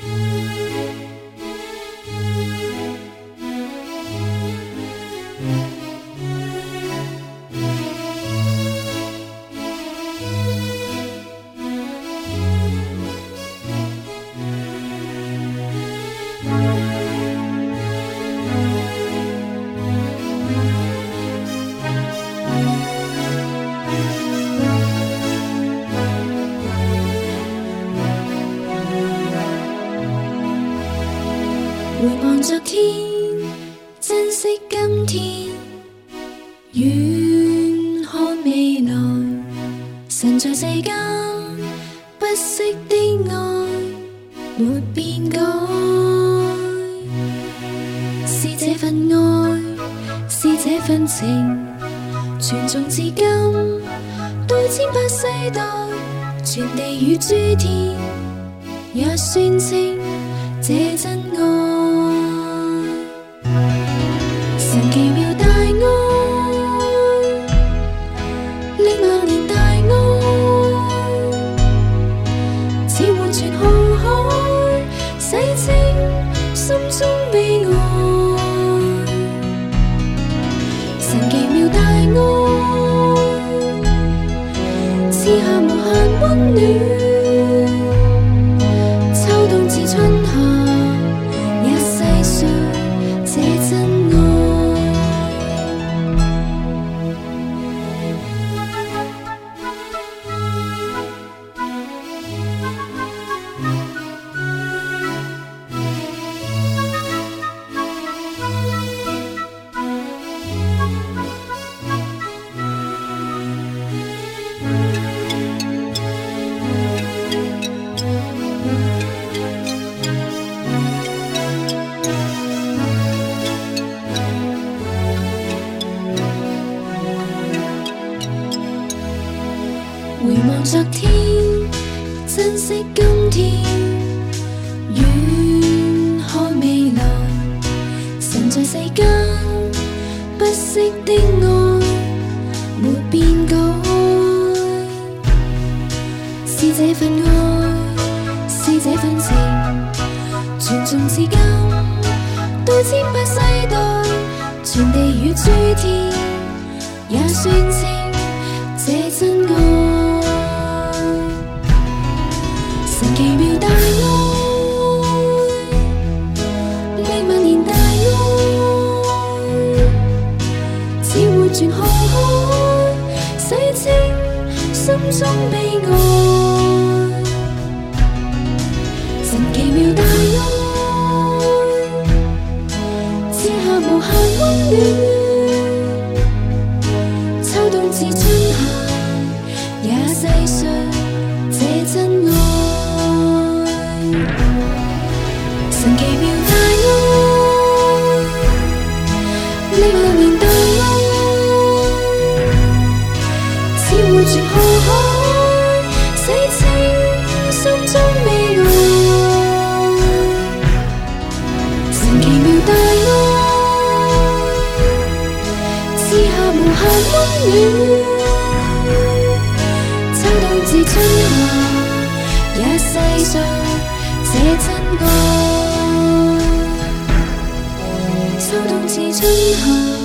回昨天，珍惜今天，远看未来。神在世间，不息的爱，没变改。是这份爱，是这份情，传颂至今，代千百世代，传地与诸天，也宣称这真爱。赐下无限温暖。回望昨天，珍惜今天，远看未来。神在世间，不息的爱，没变改。是这份爱，是这份情，传颂至今，代千百世代，传地与诸天，也宣称似换泉浩海，洗清心中悲哀。神奇妙大爱，赐下无限温暖。秋冬至春夏，也细数这真爱。神奇妙温暖。秋冬至春夏，也世上这真爱。秋冬至春夏。